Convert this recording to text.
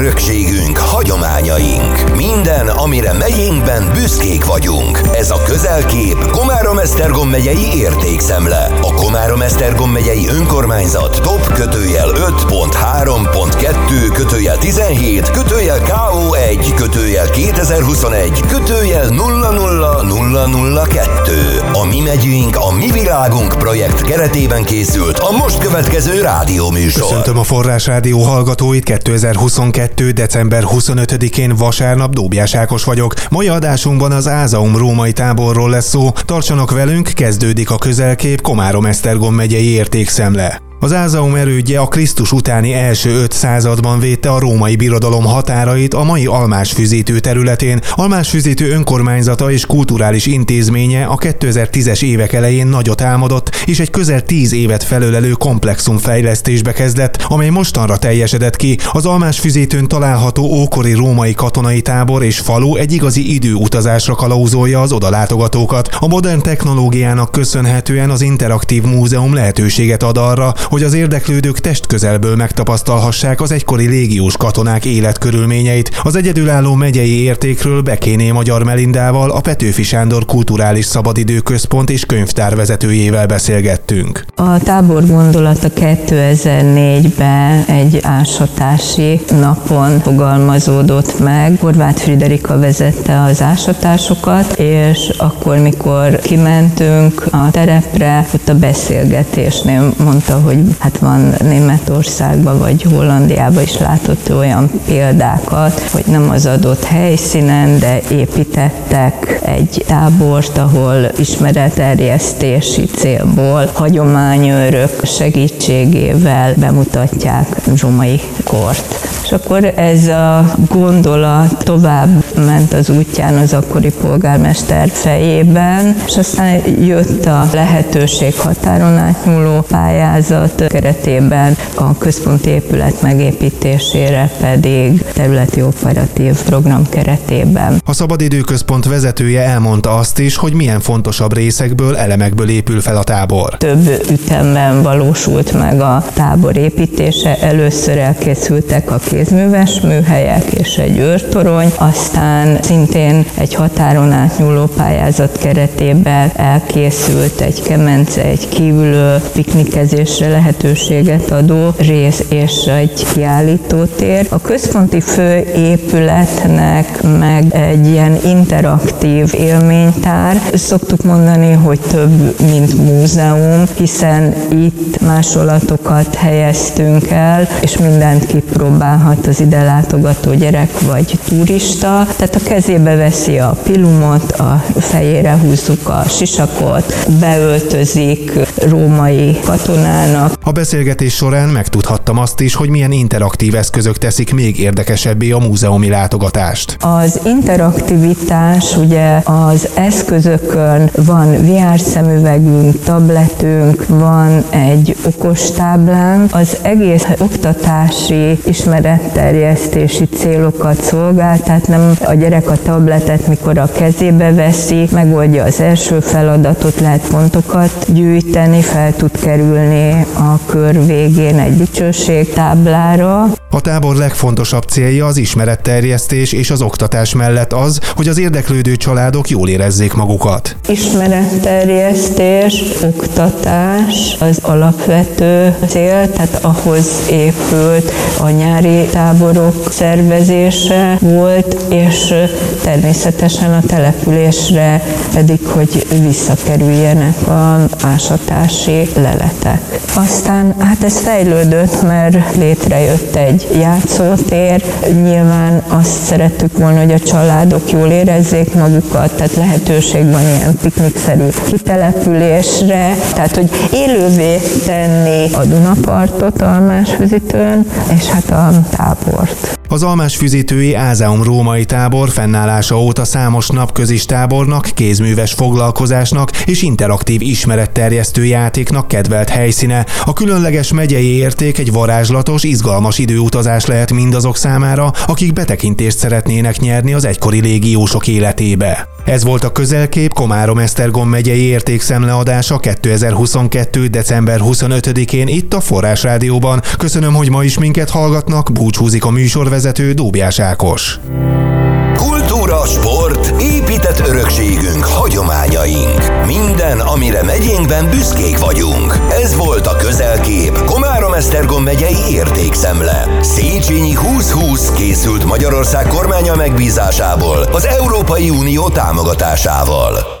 örökségünk, hagyományaink. Minden, amire megyénkben büszkék vagyunk. Ez a közelkép Komárom-Esztergom megyei értékszemle. A Komárom-Esztergom megyei önkormányzat top kötőjel 5.3.2 kötőjel 17 kötőjel KO1 kötőjel 2021 kötőjel 00002. Mi megyünk, a Mi világunk projekt keretében készült a most következő rádióműsor. Köszöntöm a Forrás Rádió hallgatóit 2022. december 25-én vasárnap Dóbjás Ákos vagyok. Mai adásunkban az Ázaum római táborról lesz szó. Tartsanak velünk, kezdődik a közelkép Komárom-Esztergom megyei értékszemle. Az Ázaum erődje a Krisztus utáni első öt században védte a római birodalom határait a mai Almásfüzítő területén. Almásfüzítő önkormányzata és kulturális intézménye a 2010-es évek elején nagyot álmodott, és egy közel tíz évet felölelő komplexum fejlesztésbe kezdett, amely mostanra teljesedett ki. Az Almásfüzítőn található ókori római katonai tábor és falu egy igazi időutazásra kalauzolja az odalátogatókat. A modern technológiának köszönhetően az interaktív múzeum lehetőséget ad arra, hogy az érdeklődők testközelből megtapasztalhassák az egykori légiós katonák életkörülményeit. Az egyedülálló megyei értékről Bekéné Magyar Melindával, a Petőfi Sándor Kulturális Szabadidőközpont és könyvtár vezetőjével beszélgettünk. A tábor gondolata 2004-ben egy ásatási napon fogalmazódott meg. Horváth Friderika vezette az ásatásokat, és akkor, mikor kimentünk a terepre, ott a beszélgetésnél mondta, hogy hát van Németországban vagy Hollandiában is látott olyan példákat, hogy nem az adott helyszínen, de építettek egy tábort, ahol ismeretterjesztési célból hagyományőrök segítségével bemutatják zsomai kort. És akkor ez a gondolat tovább ment az útján az akkori polgármester fejében, és aztán jött a lehetőség határon átnyúló pályázat keretében, a központi épület megépítésére pedig területi operatív program keretében. A Szabadidőközpont vezetője elmondta azt is, hogy milyen fontosabb részekből, elemekből épül fel a tábor. Több ütemben valósult meg a tábor építése. Először elkészültek a kézműves műhelyek és egy őrtorony, aztán szintén egy határon átnyúló pályázat keretében elkészült egy kemence, egy kívülő piknikezésre lehetőséget adó rész és egy kiállítótér. A központi főépületnek meg egy ilyen interaktív élménytár. Szoktuk mondani, hogy több, mint múzeum, hiszen itt másolatokat helyeztünk el, és mindent kipróbálhat az ide látogató gyerek vagy turista. Tehát a kezébe veszi a pilumot, a fejére húzzuk a sisakot, beöltözik római katonának. A beszélgetés során megtudhattam azt is, hogy milyen interaktív eszközök teszik még érdekesebbé a múzeumi látogatást. Az interaktivitás ugye az eszközökön van VR szemüvegünk, tabletünk, van egy okostáblánk, az egész oktatási ismeretterjesztési célokat szolgál, tehát nem a gyerek a tabletet, mikor a kezébe veszi, megoldja az első feladatot, lehet pontokat gyűjteni, fel tud kerülni a kör végén egy dicsőségtáblára. A tábor legfontosabb célja az ismeretterjesztés és az oktatás mellett az, hogy az érdeklődő családok jól érezzék magukat. Ismeretterjesztés, oktatás az alapvető cél, tehát ahhoz épült a nyári táborok szervezése volt, és természetesen a településre pedig, hogy visszakerüljenek a ásatási leletek. Aztán hát ez fejlődött, mert létrejött egy játszótér. Nyilván azt szerettük volna, hogy a családok jól érezzék magukat, tehát lehetőség van ilyen piknikszerű kitelepülésre, tehát hogy élővé tenni a Dunapartot Almásfüzitőn, és hát a tábort. Az Almás füzítői Ázeum római tábor fennállása óta számos napközis tábornak, kézműves foglalkozásnak és interaktív ismeretterjesztő játéknak kedvelt helyszíne. A különleges megyei érték egy varázslatos, izgalmas időutazás lehet mindazok számára, akik betekintést szeretnének nyerni az egykori légiósok életébe. Ez volt a közelkép Komárom-Esztergom megyei értékszemleadása 2022. december 25-én itt a Forrás Rádióban. Köszönöm, hogy ma is minket hallgatnak, búcsúzik a műsorvezető Dóbjás Ákos. Kultúra, sport, épített örökségünk, hagyományaink. Minden, amire megyénkben büszkék vagyunk. Ez volt a közelkép Komárom-Esztergom megyei értékszemle. Széchenyi 2020 készült Magyarország kormánya megbízásából az Európai Unió támogatásával.